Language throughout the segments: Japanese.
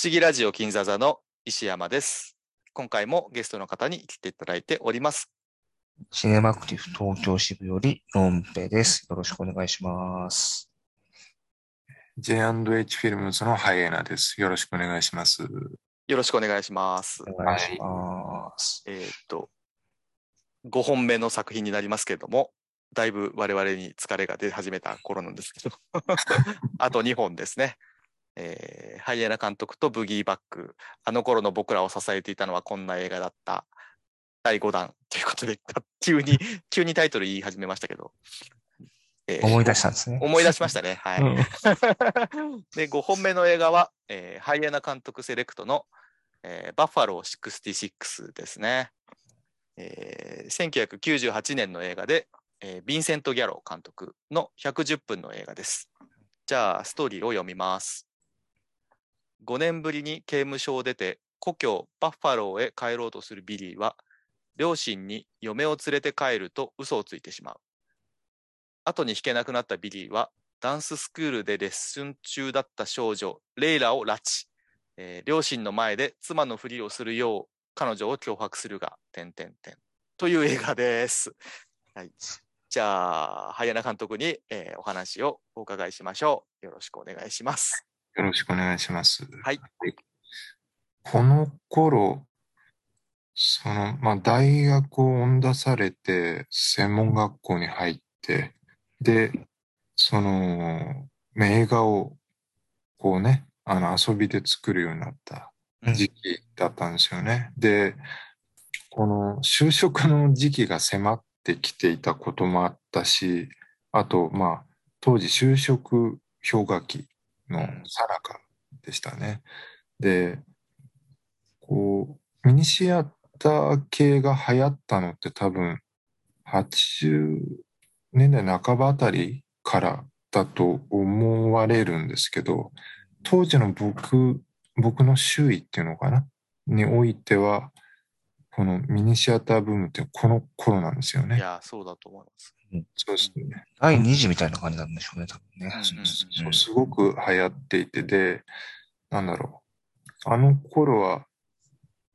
思議ラジオ金座座の石山です。今回もゲストの方に来ていただいております。シネマクティブ東京支部よりロンペです。よろしくお願いします。J&H フィルムズのハイエナです。よろしくお願いします。よろしくお願いします。お願いします。えーっと、5本目の作品になりますけれども、だいぶ我々に疲れが出始めた頃なんですけど、あと2本ですね。えーハイエナ監督とブギーバック、あの頃の僕らを支えていたのはこんな映画だった。第5弾ということで、急に、急にタイトル言い始めましたけど。えー思い出したんですね。思い出しましたね。はい。うん で、5本目の映画は、えーハイエナ監督セレクトの、えーバッファロー66ですね。えー1998年の映画で、えーヴィンセント・ギャロー監督の110分の映画です。じゃあ、ストーリーを読みます。5年ぶりに刑務所を出て、故郷バッファローへ帰ろうとするビリーは、両親に嫁を連れて帰ると嘘をついてしまう。後に引けなくなったビリーは、ダンススクールでレッスン中だった少女、レイラを拉致。えー両親の前で妻のふりをするよう彼女を脅迫するが、点点点。という映画です。はい。じゃあ、早名監督に、えーお話をお伺いしましょう。よろしくお願いします。よろしくお願いします。はい。この頃、その、まあ、大学を恩出されて、専門学校に入って、で、その、まあ映画を、こうね、あの、遊びで作るようになった時期だったんですよね。で、この就職の時期が迫ってきていたこともあったし、あと、まあ、当時就職氷河期のさなかでしたね。で、こう、ミニシアター系が流行ったのって多分、80年代半ばあたりからだと思われるんですけど、当時の僕、僕の周囲っていうのかな？においては、このミニシアターブームってこの頃なんですよね。いや、そうだと思います。そうですね。第2次みたいな感じなんでしょうね、多分ね。うんそうすごく流行っていて、で、なんだろう。あの頃は、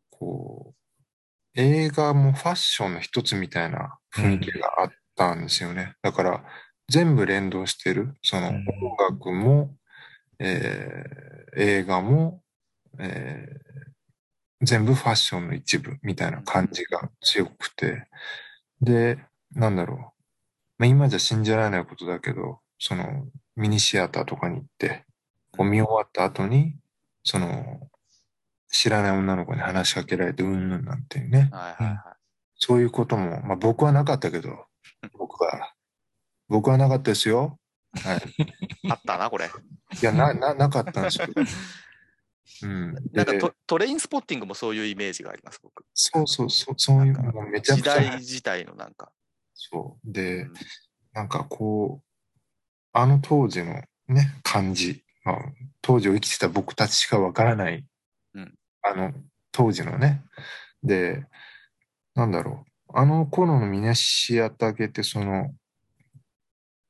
こう、映画もファッションの一つみたいな雰囲気があったんですよね。だから、全部連動してる。そのうん音楽も、えー映画も、えー全部ファッションの一部みたいな感じが強くて。で、なんだろう。まあ、今じゃ信じられないことだけど、そのミニシアターとかに行って、こう見終わった後に、その、知らない女の子に話しかけられてうんぬんなんていうね。はいはいはそういうことも、まあ僕はなかったけど、僕は、僕はなかったですよ。はい。い。あったな、これ。いや、な、な、なかったんですよ。うん。でなんかトトレインスポッティングもそういうイメージがあります、僕。そうそうそう、そういう、なんかもうめちゃく時ちゃ、代自体のなんか。そう。でうん、なんかこう、あの当時のね、感じ、まあ、当時を生きてた僕たちしかわからない、うんあの当時のね、で、なんだろう、あの頃のミネシアタケってその、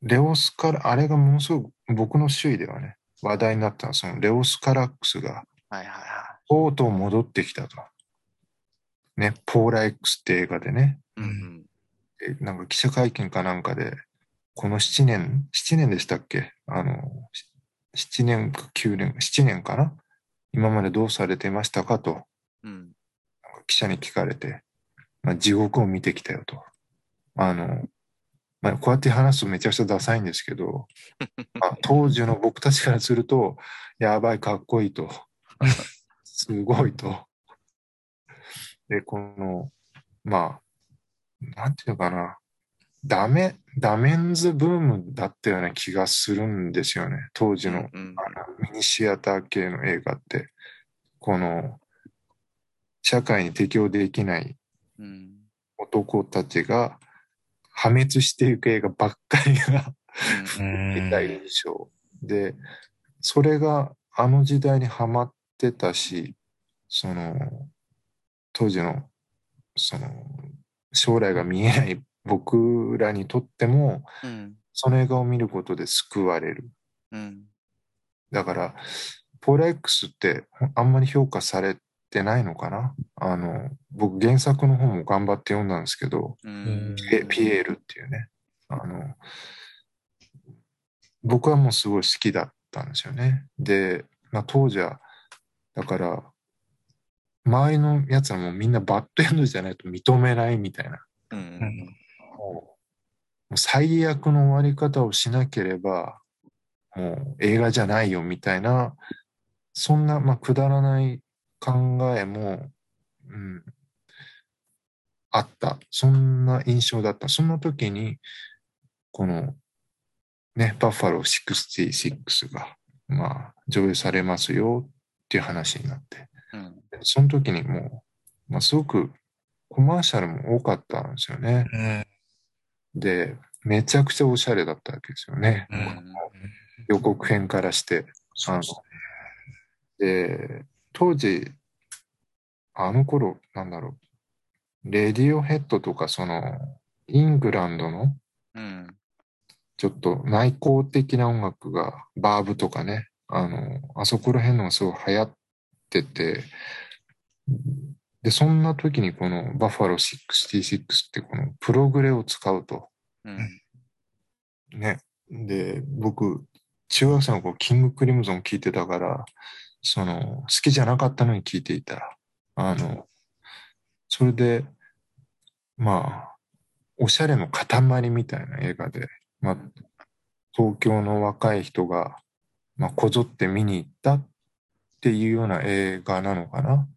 レオスカラ、あれがものすごく僕の周囲ではね、話題になったのはそのレオスカラックスがはいはいはとうとう戻ってきたと。ね、ポーラ X って映画でね、い。うんなんか記者会見かなんかで、この7年、7年でしたっけ？あの、7年か9年、7年かな？今までどうされてましたかと、うん。記者に聞かれて、まあ、地獄を見てきたよと。あの、まあ、こうやって話すとめちゃくちゃダサいんですけど、まあ、当時の僕たちからすると、やばい、かっこいいと。すごいと。で、この、まあ、なんていうのかな。ダメ、ダメンズブームだったような気がするんですよね。当時のうんあのミニシアター系の映画って。この、社会に適応できないうん男たちが破滅していく映画ばっかりが出た印象。で、それがあの時代にハマってたし、その、当時の、その、将来が見えない僕らにとっても、うんその映画を見ることで救われる。うんだから、ポーラ X ってあんまり評価されてないのかな？あの、僕原作の方も頑張って読んだんですけど、うんピピエールっていうね、あの、僕はもうすごい好きだったんですよね。で、まあ当時は、だから、周りのやつはもうみんなバッドエンドじゃないと認めないみたいな。うんうんもう最悪の終わり方をしなければ、もう映画じゃないよみたいな、そんな、まあ、くだらない考えも、うん、あった。そんな印象だった。そんな時に、この、ね、バッファロー66が、まあ、上映されますよっていう話になって。うんその時にもう、まあ、すごくコマーシャルも多かったんですよね。うん。で、めちゃくちゃおしゃれだったわけですよね。うんうん予告編からして。あので、当時、あの頃、なんだろう、レディオヘッドとか、その、イングランドの、うんちょっと内向的な音楽が、バーブとかね、あの、あそこら辺のがすごい流行ってて、で、そんな時にこのバッファロー66ってこのプログレを使うと。うんね。で、僕、中学生の頃、キングクリムゾン聞いてたから、その、好きじゃなかったのに聞いていた。あの、それで、まあ、おしゃれの塊みたいな映画で、まあ、東京の若い人が、まあ、こぞって見に行ったっていうような映画なのかな。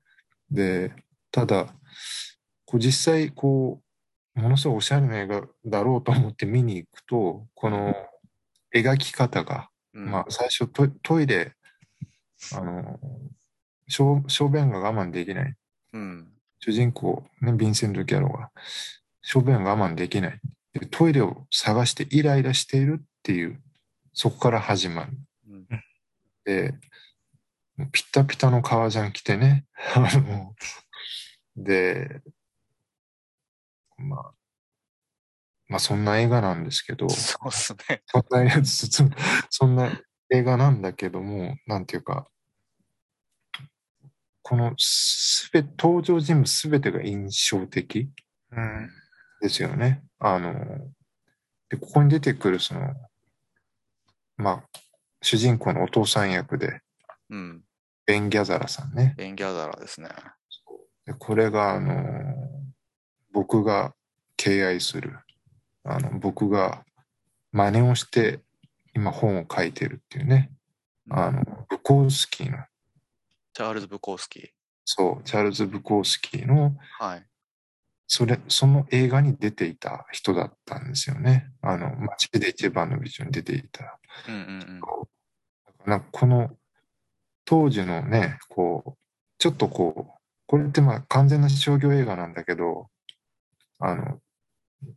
で、ただ、こう実際、こう、ものすごいおしゃれな映画だろうと思って見に行くと、この描き方が、うんまあ、最初トイレ、あの、小小便が我慢できない。うん主人公、ね、ヴィンセント・ギャロが、小便が我慢できない。でトイレを探してイライラしているっていう、そこから始まる。うんで、ピッタピタの革ジャン着てね、あの、で、まあ、まあそんな映画なんですけど、そうっすね。そんなやつ、そそんな映画なんだけども、なんていうか、このすべ、登場人物すべてが印象的うん。ですよね。あの、で、ここに出てくるその、まあ、主人公のお父さん役で、うん。ベン・ギャザラさんね。ベンギャザラですね。でこれが、あの、僕が敬愛する、あの、僕が真似をして今本を書いてるっていうね、あの、ブコースキーの、チャールズ・ブコースキー。そう、チャールズ・ブコースキーの、はい。それ、その映画に出ていた人だったんですよね。あの、街で一番のビジョンに出ていた。うんうんなんかこの当時のね、こう、ちょっとこう、これってまあ完全な商業映画なんだけど、あの、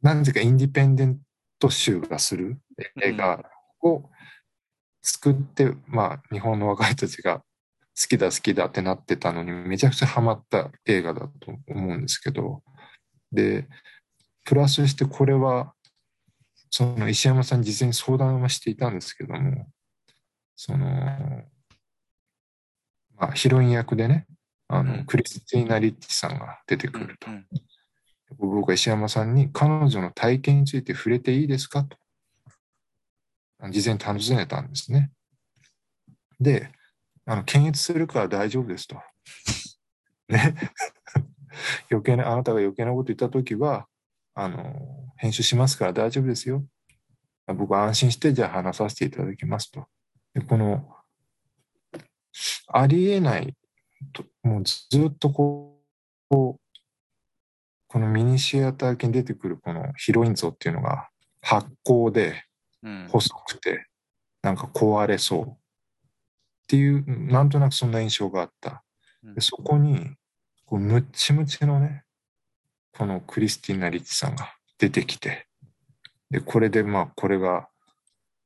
何故かインディペンデント集がする映画を作って、まあ日本の若い人たちが好きだ好きだってなってたのにめちゃくちゃハマった映画だと思うんですけど、で、プラスしてこれは、その石山さんに事前に相談はしていたんですけども、その、まあ、ヒロイン役でね、あの、うんクリスティーナ・リッチさんが出てくうんると。うん僕は石山さんに彼女の体験について触れていいですかと、事前に尋ねたんですね。で、あの、検閲するから大丈夫ですと。ね。余計な、あなたが余計なこと言ったときは、あの、編集しますから大丈夫ですよ。僕は安心して、じゃあ話させていただきますと。で、この、ありえないと、もうずっとこう、このミニシアター系に出てくるこのヒロイン像っていうのが発光でうん細くてなんか壊れそうっていうなんとなくそんな印象があった。うん。でそこにこうムッチムチのねこのクリスティーナ・リッチさんが出てきてでこれでまあこれが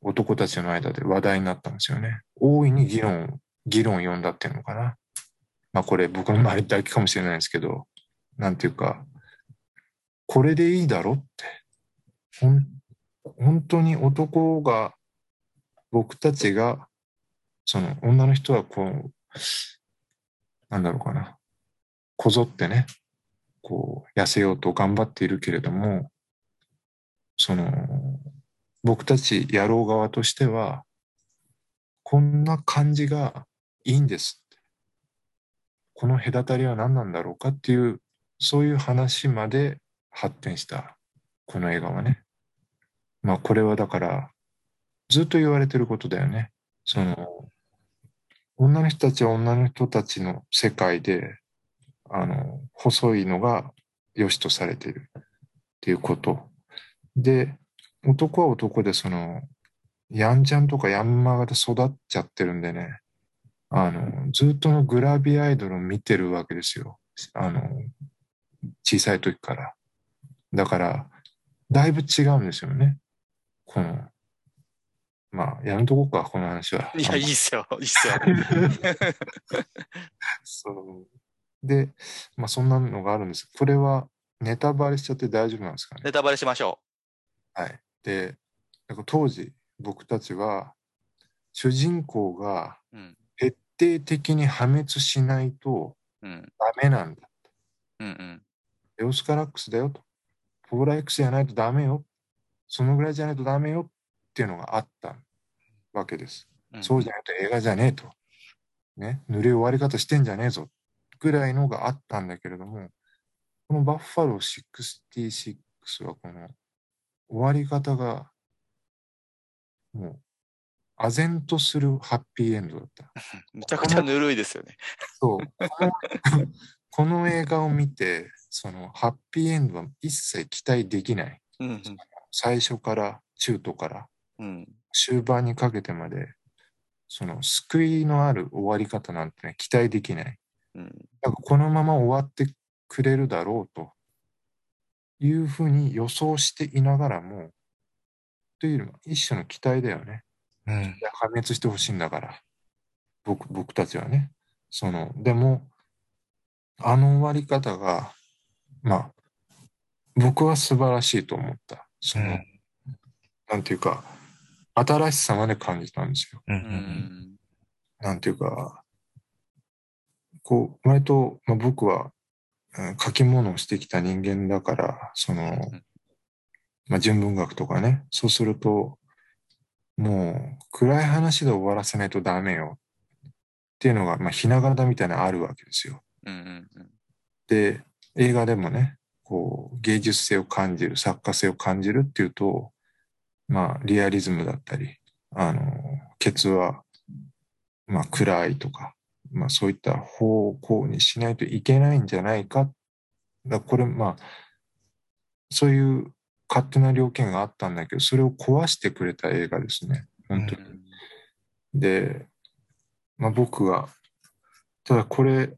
男たちの間で話題になったんですよね。大いに議論議論を呼んだっていうのかな。まあこれ僕の周りだけかもしれないですけどなんていうかこれでいいだろって。ほん本当に男が僕たちがその女の人はこう、なんだろうかな、こぞってね、こう、痩せようと頑張っているけれども、その、僕たち野郎側としては、こんな感じがいいんですって。この隔たりは何なんだろうかっていう、そういう話まで発展した、この映画はね。まあこれはだから、ずっと言われてることだよね。その、女の人たちは女の人たちの世界で、あの、細いのが良しとされているっていうこと。で、男は男でその、ヤンジャンとかヤンマガで育っちゃってるんでね、あの、ずっとのグラビアアイドルを見てるわけですよ。あの、小さい時から。だから、だいぶ違うんですよね。この、まあ、やめとこうか、この話は。いや、いいっすよ。いいっすよ。そうで、まあ、そんなのがあるんです。これはネタバレしちゃって大丈夫なんですかね？ネタバレしましょはい。で、なんか当時、僕たちは、主人公がう。うん。徹底的に破滅しないとうん。ダメなんだ。うんうん。エオスカラックスだよと。ポーラ X じゃないとダメよ。そのぐらいじゃないとダメよっていうのがあったわけです。うんそうじゃないと映画じゃねえと。ね、塗り終わり方してんじゃねえぞ。ぐらいのがあったんだけれども、このバッファロー66はこの終わり方が、もう、唖然とするハッピーエンドだった。めちゃくちゃぬるいですよね。そう。この映画を見て、そのハッピーエンドは一切期待できない。うん最初から中途からうん。うん。終盤にかけてまで、その救いのある終わり方なんてね、期待できない。うん。なんかこのまま終わってくれるだろうというふうに予想していながらも、というよりも一種の期待だよね。うん。破滅してほしいんだから。僕、僕たちはね。その、でも、あの終わり方が、まあ、僕は素晴らしいと思った。その、うんなんていうか、新しさまで感じたんですよ。うん。なんていうか、こう、割と、まあ、僕は、うん書き物をしてきた人間だから、その、まあ、純文学とかね、そうすると、もう、暗い話で終わらせないとダメよ。っていうのが、まあ、ひな形みたいなのあるわけですよ。うんうんうん。で、映画でもね、こう、芸術性を感じる、作家性を感じるっていうと、まあ、リアリズムだったり、あの、ケツは、まあ、暗いとか、まあ、そういった方向にしないといけないんじゃないか。だこれ、まあ、そういう勝手な了見があったんだけど、それを壊してくれた映画ですね。本当に。で、まあ、僕が、ただこれ、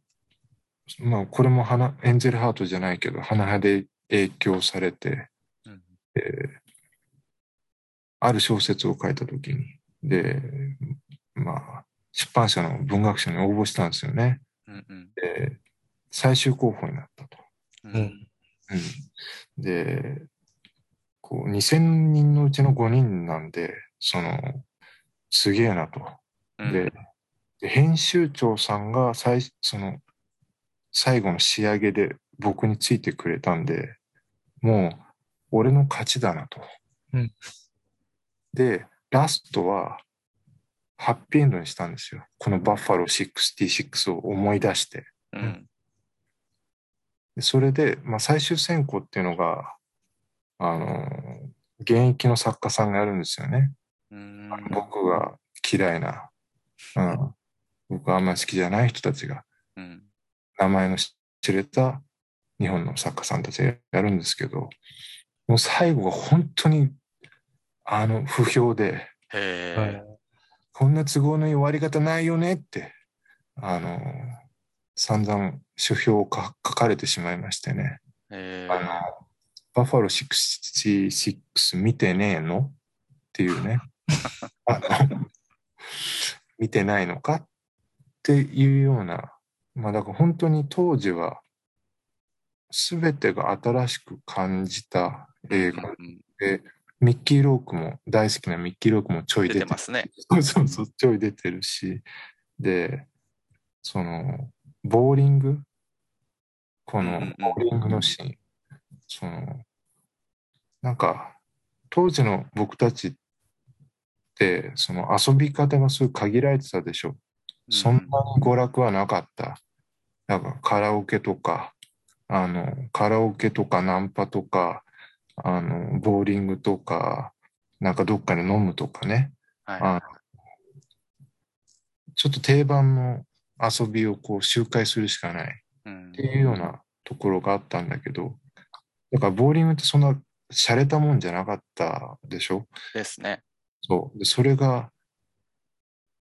まあ、これも花エンゼルハートじゃないけど、花葉で影響されて、うんえーある小説を書いたときに、で、まあ、出版社の文学賞に応募したんですよね。うんうんで、最終候補になったと。ううんん。うん、で、こう、2000人のうちの5人なんで、その、すげえなと。うんで、で編集長さんが最その最後の仕上げで僕についてくれたんで、もう俺の勝ちだなと。うんで、ラストはハッピーエンドにしたんですよ。このバッファロー66を思い出して。うん。でそれで、まあ、最終選考っていうのが、あの、現役の作家さんがやるんですよね。うん。僕が嫌いな、うん、僕があんまり好きじゃない人たちが、うん。名前の知れた日本の作家さんたちがやるんですけど、もう最後が本当に、あの、不評で。はい。こんな都合のいい終わり方ないよねって、あの、散々書評をか書かれてしまいましてね。へあの、バッファロー66見てねえの？っていうね。あの、見てないのか？っていうような、まあだから本当に当時は全てが新しく感じた映画うんで、ミッキー・ロークも、大好きなミッキー・ロークもちょい出てますね。そうそうそう、ちょい出てるし、で、その、ボーリング、このボーリングのシーン、その、なんか、当時の僕たちって、その遊び方がすごい限られてたでしょ。そんなに娯楽はなかった。なんかカラオケとか、あの、カラオケとかナンパとか、あの、ボーリングとか、なんかどっかで飲むとかね。はいあちょっと定番の遊びをこう周回するしかないうんっていうようなところがあったんだけど、だからボーリングってそんな洒落たもんじゃなかったでしょ？ですね。そう。で、それが、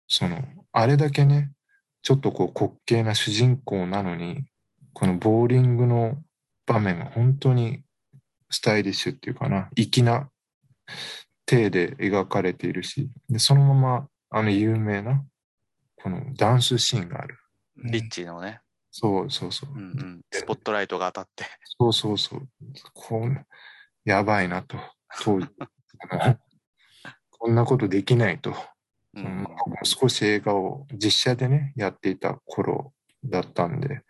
その、あれだけね、ちょっとこう滑稽な主人公なのに、このボーリングの場面が本当にスタイリッシュっていうかな、粋な体で描かれているし、で、そのまま、あの有名な、このダンスシーンがある。うんリッチーのね、そうそうそう。うんうん、スポットライトが当たって。そうそうそう。こんやばいなと。当時 こんなことできないと。うん少し映画を実写でね、やっていた頃だったんで、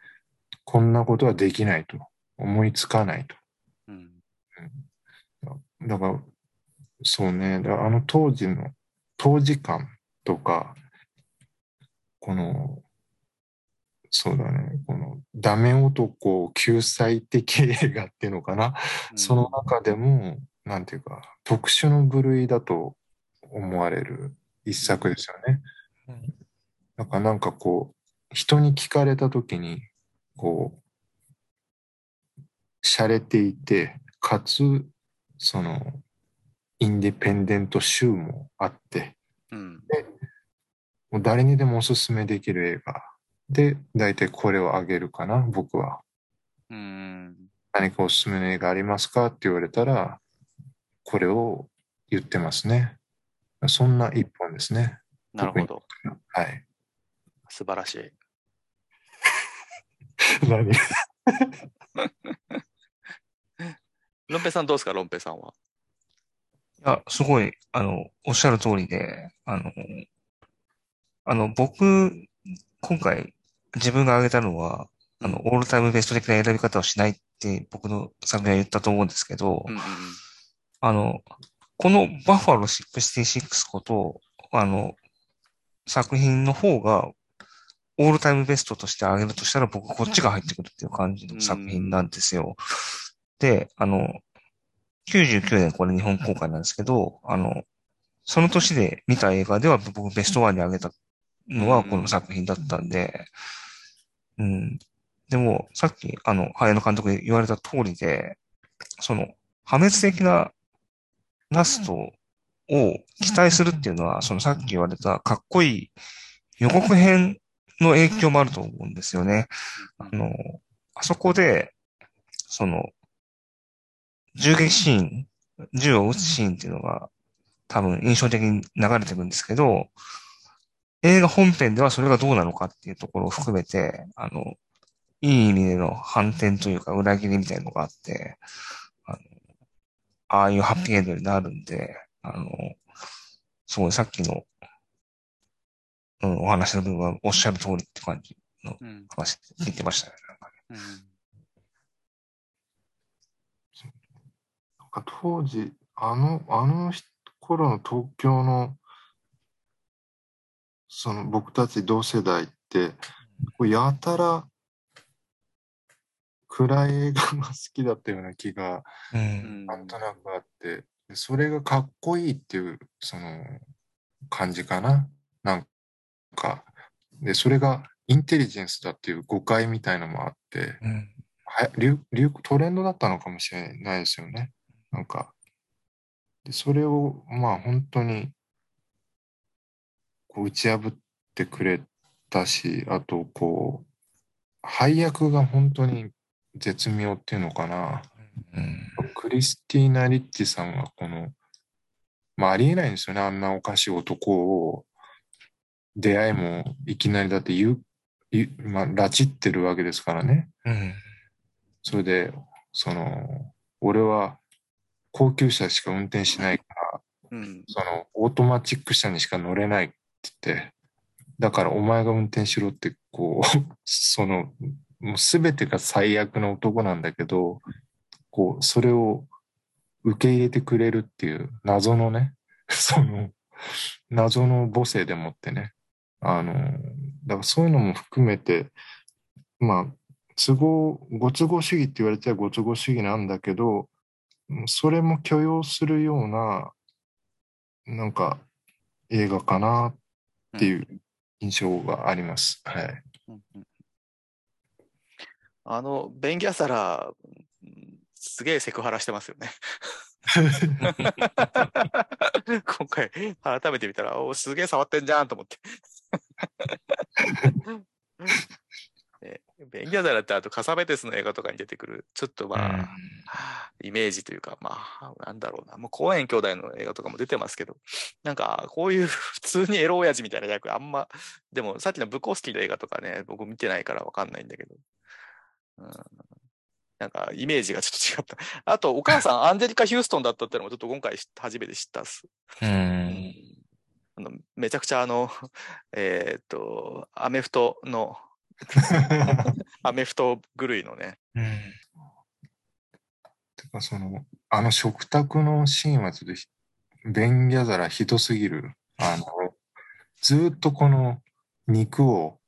こんなことはできないと。思いつかないと。うん。だから、そうね、だあの当時の、当時感とか、この、そうだね、このダメ男救済的映画っていうのかな？その中でも、なんていうか、特殊の部類だと思われる一作ですよね。うん。だからなんかこう、人に聞かれたときに、こう、洒落ていて、かつ、その、インディペンデント集もあって、うんもう誰にでもおすすめできる映画で、大体これをあげるかな、僕は。うん何かおすすめの映画ありますかって言われたら、これを言ってますね。そんな一本ですね。なるほど。はい。素晴らしい。何？ロンペさんどうですか、ロンペさんは。いや、すごい、あの、おっしゃる通りで、あの、あの、僕、今回、自分が挙げたのは、あの、オールタイムベスト的な選び方をしないって僕の作品は言ったと思うんですけど、うんうんあの、このバッファロー66こと、あの、作品の方が、オールタイムベストとして挙げるとしたら僕こっちが入ってくるっていう感じの作品なんですよ。で、あの、99年これ日本公開なんですけど、あの、その年で見た映画では僕ベストワンに挙げたのはこの作品だったんで、うん。でも、さっき、あの、早野監督で言われた通りで、その、破滅的なラストを期待するっていうのは、そのさっき言われたかっこいい予告編の影響もあると思うんですよね。あの、あそこで、その、銃撃シーン、銃を撃つシーンっていうのが多分印象的に流れてくるんですけど、映画本編ではそれがどうなのかっていうところを含めて、あの、いい意味での反転というか裏切りみたいなのがあって、あの、ああいうハッピーエンドになるんで、あの、すごいさっきの、うん、お話の部分はおっしゃる通りって感じのうん。話聞いてましたね。なんかね。うんなんか当時、あの、あの頃の東京の、その僕たち同世代って、こうやたら暗い映画が好きだったような気がう。うんんなんとなくあって、でそれがかっこいいっていう、その感じかな。なんか、で、それがインテリジェンスだっていう誤解みたいのもあって、うん。は流流トレンドだったのかもしれないですよね。なんか。で、それを、まあ本当に、こう打ち破ってくれたし、あとこう、配役が本当に絶妙っていうのかな。うん。クリスティーナ・リッチさんがこの、まあありえないんですよね。あんなおかしい男を、出会いもいきなりだって言う、言うまあ、拉致ってるわけですからね。うん。それで、その、俺は高級車しか運転しないから、うん。その、オートマチック車にしか乗れないって言って、だからお前が運転しろって、こう、その、もう全てが最悪な男なんだけど、こう、それを受け入れてくれるっていう謎のね、その、謎の母性でもってね、あの、だからそういうのも含めて、まあ、都合、ご都合主義って言われてはご都合主義なんだけど、うんそれも許容するような、なんか映画かなっていう印象があります。はい。うんうんあの、ベンギャサラ、すげえセクハラしてますよね。今回、改めて見たら、おすげえ触ってんじゃんと思って。ねベンギャザラってあとカサベテスの映画とかに出てくる、ちょっとまあ、イメージというか、まあ、なんだろうな、もう公園兄弟の映画とかも出てますけど、なんか、こういう普通にエロ親父みたいな役、あんま、でもさっきのブコースキーの映画とかね、僕見てないからわかんないんだけど、うん、なんか、イメージがちょっと違った。あと、お母さん、アンジェリカ・ヒューストンだったってのもちょっと今回初めて知ったっす。うん。めちゃくちゃあの、えーっと、アメフトの、アメフト狂いのね、うん。てかその、あの食卓のシーンはちょっとひ、ベンギャザラひどすぎる。あの、ずーっとこの肉を、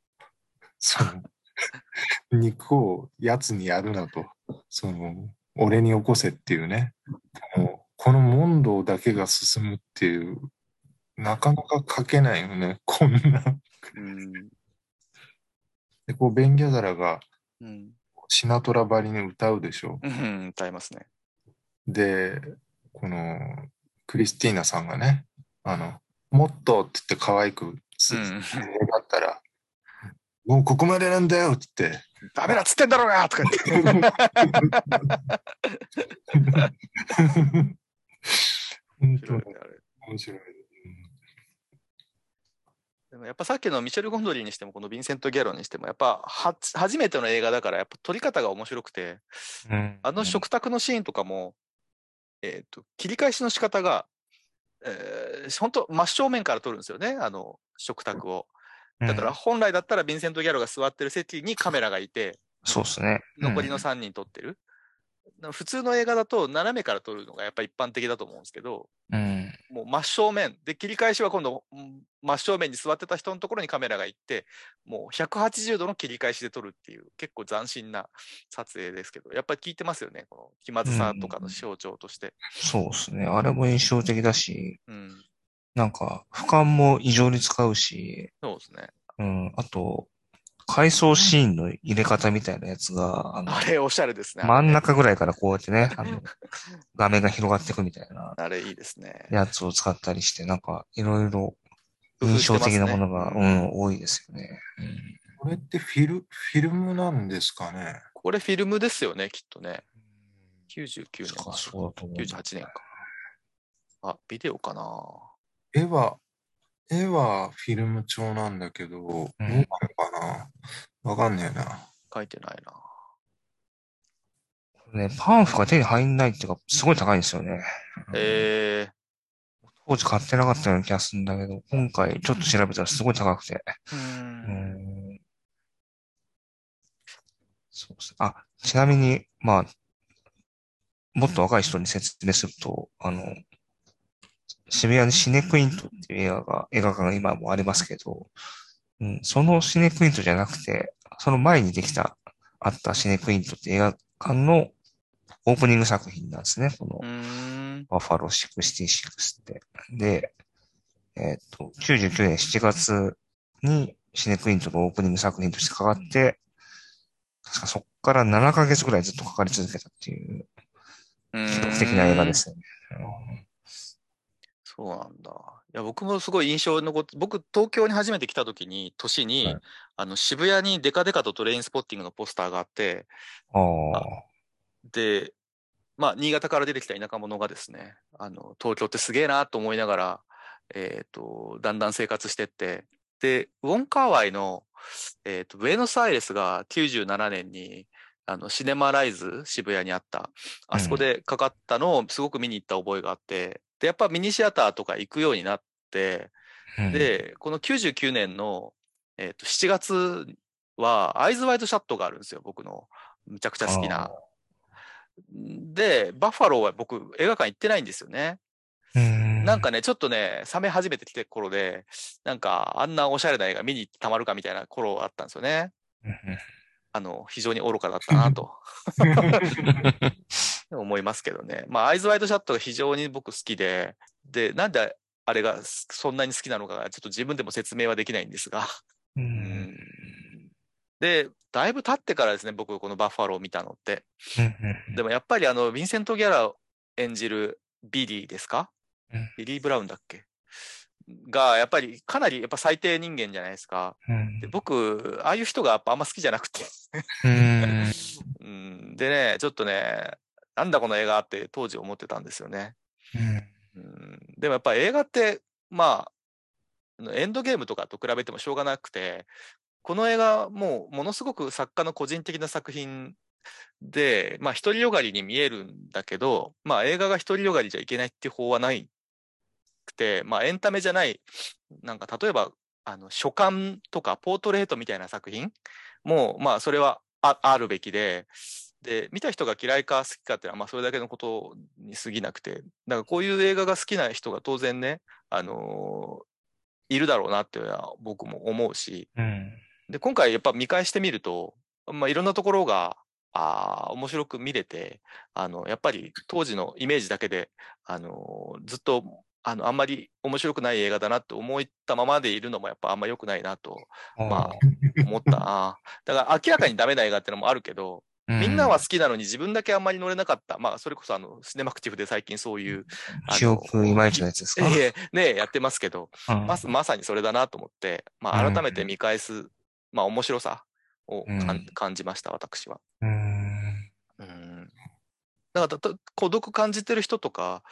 その、肉をやつにやるなと、その、俺に起こせっていうね。この問答だけが進むっていう、なかなか書けないよね、こんな。うん、で、こう、ベンギャザラがうん、シナトラばりに歌うでしょ。うん、歌いますね。で、このクリスティーナさんがね、あの、もっとって言って可愛くす、うん願ったら、もうここまでなんだよって言って、ダメだっつってんだろうがとか言って。本当にあれ面白い。でもやっぱさっきのミシェル・ゴンドリーにしても、このヴィンセント・ギャロンにしても、やっぱは初めての映画だから、やっぱ撮り方が面白くて、うん。あの食卓のシーンとかも、えっ、と、切り返しの仕方が、えー、本当真正面から撮るんですよね、あの食卓を。だから本来だったらヴィンセント・ギャロが座ってる席にカメラがいて、そうですね。残りの3人撮ってる。普通の映画だと斜めから撮るのがやっぱ一般的だと思うんですけど、うん。もう真正面で切り返しは今度うん真正面に座ってた人のところにカメラが行ってもう180度の切り返しで撮るっていう結構斬新な撮影ですけどやっぱり聞いてますよねこの気まずさとかの象徴として。そうですね。あれも印象的だし、うん、なんか、俯瞰も異常に使うし、そうですね。うん。あと、回想シーンの入れ方みたいなやつが、あの、あれおしゃれですね。真ん中ぐらいからこうやってね、あの、画面が広がっていくみたいなあれいいですね。やつを使ったりして、なんか、いろいろ印象的なものが、うん、多いですよね。これってフィル、フィルムなんですかね？これフィルムですよねきっとね。99うん。年かそうだと思う。98年か。あビデオかな。絵は、絵はフィルム調なんだけど、どうなのかな？わかんねえな。書いてないな。ね、パンフが手に入んないっていうか、すごい高いんですよね。え当時買ってなかったような気がするんだけど、今回ちょっと調べたらすごい高くて。ー、ううんん。そうですね。あ、ちなみに、まあ、もっと若い人に説明すると、あの、渋谷にシネクイントっていう映画が、映画館が今もありますけど、うん、そのシネクイントじゃなくて、その前にできた、あったシネクイントって映画館のオープニング作品なんですね。この。バッファロー66って。で、えっ、と、99年7月にシネクイントのオープニング作品としてかかって、確かそっから7ヶ月ぐらいずっとかかり続けたっていう記録的な映画ですよね。そうなんだ。いや、僕もすごい印象に残って、僕、東京に初めて来た時に、年に、はいあの、渋谷にデカデカとトレインスポッティングのポスターがあって、ああ。で、まあ、新潟から出てきた田舎者がですね、あの、東京ってすげえなと思いながら、えっ、と、だんだん生活してって、で、ウォンカーワイの、えっ、と、ブエノスアイレスが97年に、あの、シネマライズ渋谷にあった、あそこでかかったのをすごく見に行った覚えがあって、で、やっぱミニシアターとか行くようになって、うん、で、この99年の、えっと7月は、アイズワイドシャットがあるんですよ、僕の。むちゃくちゃ好きな。で、バッファローは僕、映画館行ってないんですよね。うん、なんかね、ちょっとね、冷め始めてきてる頃で、なんか、あんなおしゃれな映画見に行ってたまるかみたいな頃あったんですよね。うん、あの、非常に愚かだったなと 思いますけどね。まあ、アイズワイドシャットが非常に僕好きで、で、なんであれがそんなに好きなのか、ちょっと自分でも説明はできないんですが。ううんんで、だいぶ経ってからですね、僕、このバッファローを見たのって。うんでもやっぱりあの、ヴィンセント・ギャロ が演じるビリーですか？うんビリー・ブラウンだっけ？が、やっぱりかなりやっぱ最低人間じゃないですか。うんで僕、ああいう人がやっぱあんま好きじゃなくて。うん うん、でね、ちょっとね、なんだこの映画って当時思ってたんですよね。うん、でもやっぱ映画って、まあ、エンドゲームとかと比べてもしょうがなくて、この映画もうものすごく作家の個人的な作品で、まあ独りよがりに見えるんだけど、まあ映画が独りよがりじゃいけないっていう法はないくて、まあエンタメじゃない、なんか例えば、あの、書簡とかポートレートみたいな作品も、まあそれはああるべきで、で、見た人が嫌いか好きかっていうのは、まあそれだけのことに過ぎなくて、だからこういう映画が好きな人が当然ね、あのーいるだろうなっていうのは僕も思うし、うん。で、今回やっぱ見返してみると、まあいろんなところが、ああ、面白く見れて、あの、やっぱり当時のイメージだけで、あのーずっと、あの、あんまり面白くない映画だなって思ったままでいるのもやっぱあんま良くないなとまあ思った。な。だから明らかにダメな映画ってのもあるけど、みんなは好きなのに自分だけあんまり乗れなかった。まあ、それこそあの、シネマクティブで最近そういう、記憶いまいちのやつですか、ええねやってますけど、うん。まさまさにそれだなと思って、まあ、うん。改めて見返す、まあ、面白さをうん。感じました、私は。うん。うん。だからた、孤独感じてる人とか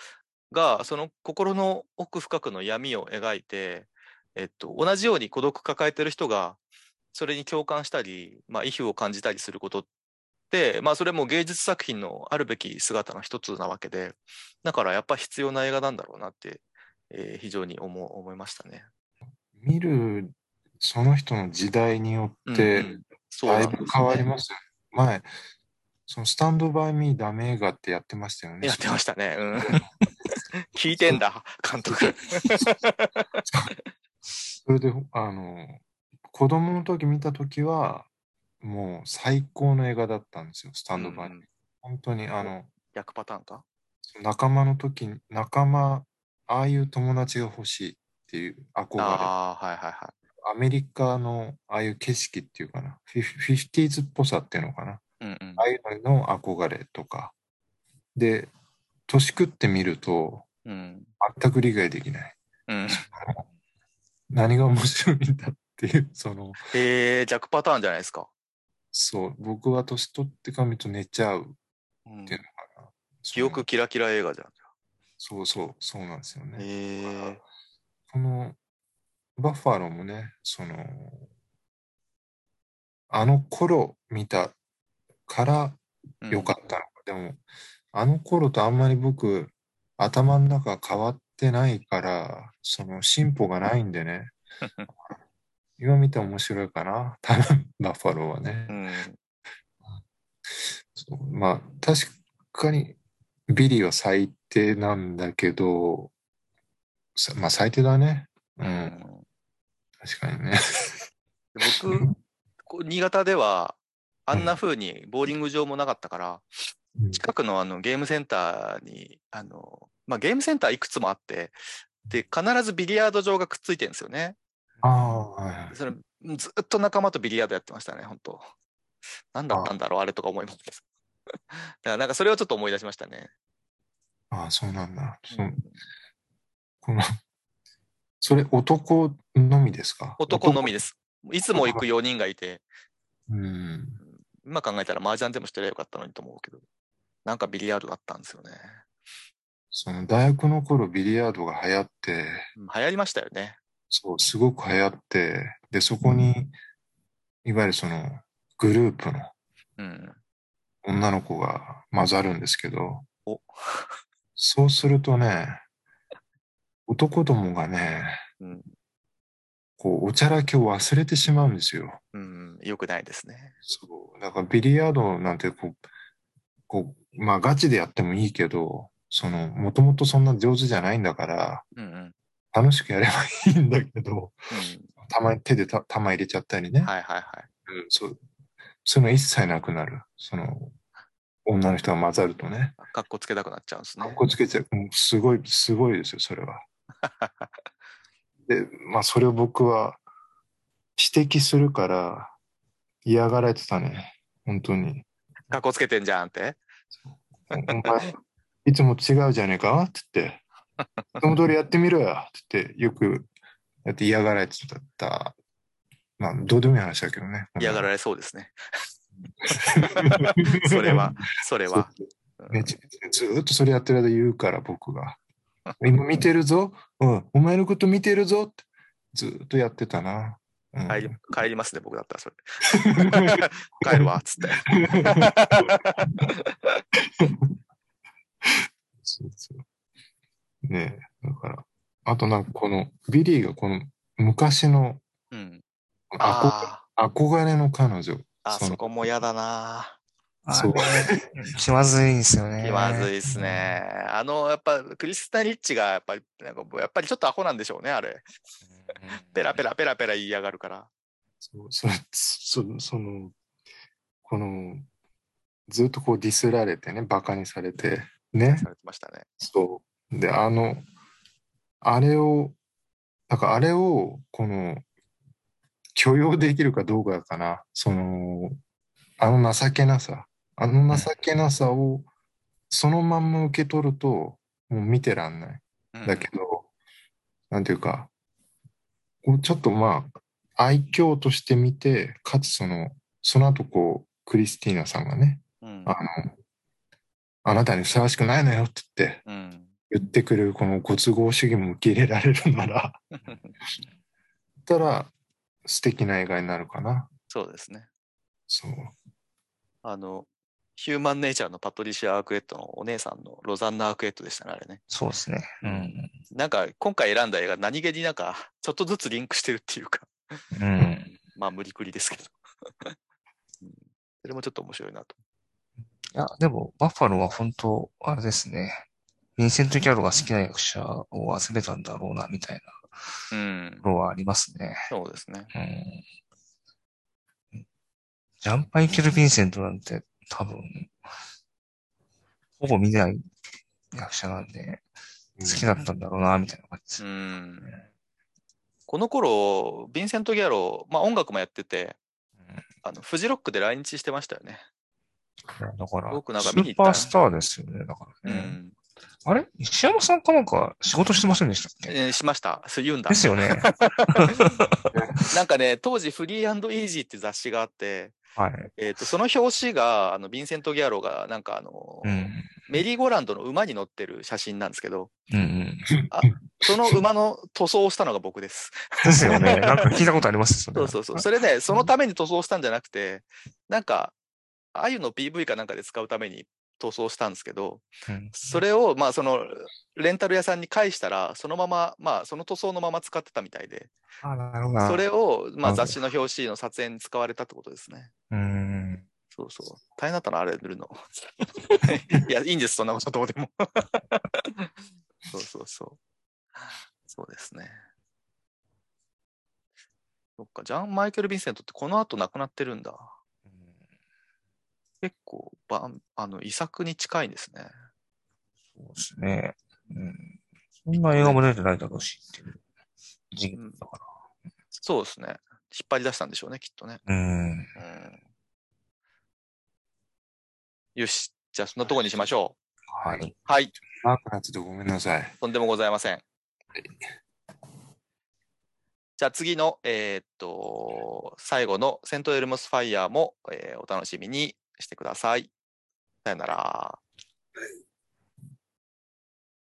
が、その心の奥深くの闇を描いて、えっと、同じように孤独抱えてる人が、それに共感したり、まあ、意表を感じたりすることって、まあ、それも芸術作品のあるべき姿の一つなわけで、だからやっぱ必要な映画なんだろうなって、えー非常に思う思いましたね。見るその人の時代にようんってだないぶ変わりますよね。前、そのスタンドバイミーダメ映画ってやってましたよね。やってましたね。うん。聞いてんだ、監督。それで、あの、子供の時見た時は、もう最高の映画だったんですよ、スタンドバイ。うん本当に、あの、逆パターンか？仲間の時に、仲間、ああいう友達が欲しいっていう憧れ。ああ、はいはいはい。アメリカのああいう景色っていうかな、フィフィフティーズっぽさっていうのかな。うんうんああいうのの憧れとか。で、年食ってみると、うん。全く理解できない。うん。何が面白いんだっていう、その、えー、逆パターンじゃないですか。そう、僕は年取ってから見ると寝ちゃううんっていうのかな。記憶キラキラ映画じゃん。そうそう、そうなんですよね。えー、この、バッファローもね、その、あの頃見たから良かったのか。でも、あの頃とあんまり僕、頭の中変わってないから、その進歩がないんでね。今見て面白いかな。多分、バッファローはね。うん。そうまあ、確かに、ビリーは最低なんだけど、さまあ最低だね。う、うんん。確かにね。僕、新潟では、あんな風にボーリング場もなかったから、近くのあのゲームセンターに、あの、まあ、ゲームセンターいくつもあって、で、必ずビリヤード場がくっついてるんですよね。ああ、はいはい。それ、ずっと仲間とビリヤードやってましたね、本当何だったんだろう、あれとか思います。だからなんかそれをちょっと思い出しましたね。ああ、そうなんだ。そうこの、それ男のみですか？男のみです。いつも行く4人がいて、うん。今考えたら麻雀でもしてりゃよかったのにと思うけど、なんかビリヤードだったんですよね。その大学の頃ビリヤードが流行って、うん流行りましたよね。そう、すごく流行って、で、そこに、いわゆるその、グループの、うん。女の子が混ざるんですけどお、そうするとね、男どもがね、うん。こう、おちゃらけを忘れてしまうんですよ。うん。よくないですね。そう。だからビリヤードなんてこう、こう、まあガチでやってもいいけど、その、もともとそんな上手じゃないんだから、うんうん。うん。楽しくやればいいんだけど、たまに手でた球入れちゃったりね。はいはいはい。うん、そう。そういうの一切なくなる。その、女の人が混ざるとね。かっこつけたくなっちゃうんですねかっ。こつけちゃう。うんすごい、すごいですよ、それは。で、まあ、それを僕は指摘するから嫌がられてたね。本当に。かっこつけてんじゃんって。お前、いつも違うじゃねえかって言って、いつも通りやってみろよって言って、よくやって嫌がられてた。まあ、どうでもいい話だけどね。嫌がられそうですね。それは、それは。ね、ずーっとそれやってる間言うから、僕が。今見てるぞ。うん、お前のこと見てるぞって。ずーっとやってたな。うん帰り帰りますね、僕だったらそれ。帰るわ、つって。そうそう。ねえ、だから。あとなんかこの、ビリーがこの昔のうん。憧あ憧れの彼女。あ、あそこも嫌だな。そう気まずいんですよね。気まずいですね。あの、やっぱ、クリスタ・リッチが、やっぱり、なんか、やっぱりちょっとアホなんでしょうね、あれ。ペラペラペラペラ言いやがるから。そうそそその、この、ずっとこうディスられてね、バカにされて、ね。されてましたね。そう。で、あの、あれを、なんかあれを、この、許容できるかどうかかな。その、あの情けなさ。あの情けなさを、そのまんま受け取ると、もう見てらんない。うんだけど、なんていうか、こうちょっとまあ、愛嬌として見て、かつその、その後こう、クリスティーナさんがね、うんあの、あなたにふさわしくないのよって言って、うん。言ってくれるこのご都合主義も受け入れられるなら、たら素敵な映画になるかな。そうですね。そう。あの、ヒューマンネイチャーのパトリシア・アークエットのお姉さんのロザンナ・アークエットでしたね、あれね。そうですね。うん。なんか、今回選んだ映画、何気になんか、ちょっとずつリンクしてるっていうか、うん。まあ、無理くりですけど。うんそれもちょっと面白いなと。いや、でも、バッファローは本当、あれですね。ヴィンセント・ギャロが好きな役者を集めたんだろうな、みたいなうんと。ころはありますね。そうですね。うん。ジャンパイケル・ヴィンセントなんて多分、ほぼ見ない役者なんで、好きだったんだろうな、みたいな感じですう。ん。この頃、ヴィンセント・ギャロー、まあ音楽もやってて、あの、フジロックで来日してましたよね。だから、僕なんかス見に行ったーパースターですよね、だからね。うん。あれ？石山さんかなんか仕事してませんでしたっけ？えーしました。そう言うんだで。すよね。なんかね、当時フリーイージーって雑誌があって、はい。えっ、と、その表紙が、あの、ヴィンセント・ギャローが、なんかあの、うん。メリーゴーランドの馬に乗ってる写真なんですけど、うんうん。その馬の塗装をしたのが僕です。ですよね。なんか聞いたことありますよね。そうそうそう。それね、そのために塗装したんじゃなくて、なんか、あゆの PV かなんかで使うために塗装したんですけど、うんそれを、まあ、その、レンタル屋さんに返したら、そのまま、まあ、その塗装のまま使ってたみたいで、あ、なるほど。それを、まあ、雑誌の表紙の撮影に使われたってことですね。うん。そうそう。大変だったな、あれ塗るの。いや、いいんです、そんなことどうでも。そうそうそう。そうですね。そっか、ジャン・マイケル・ヴィンセントってこの後亡くなってるんだ。結構、ばんあの、遺作に近いですね。そうですね。うん。そんな映画も出てないだろうしっていう時期だかそうですね。引っ張り出したんでしょうね、きっとね。ら。うん。うん。よし。じゃあ、そんなとこにしましょう。はい。はい。長くなっててごめんなさい。とんでもございません。じゃあ次の、えーっと、最後のセントエルモスファイヤーも、えーお楽しみにしてください。さよなら。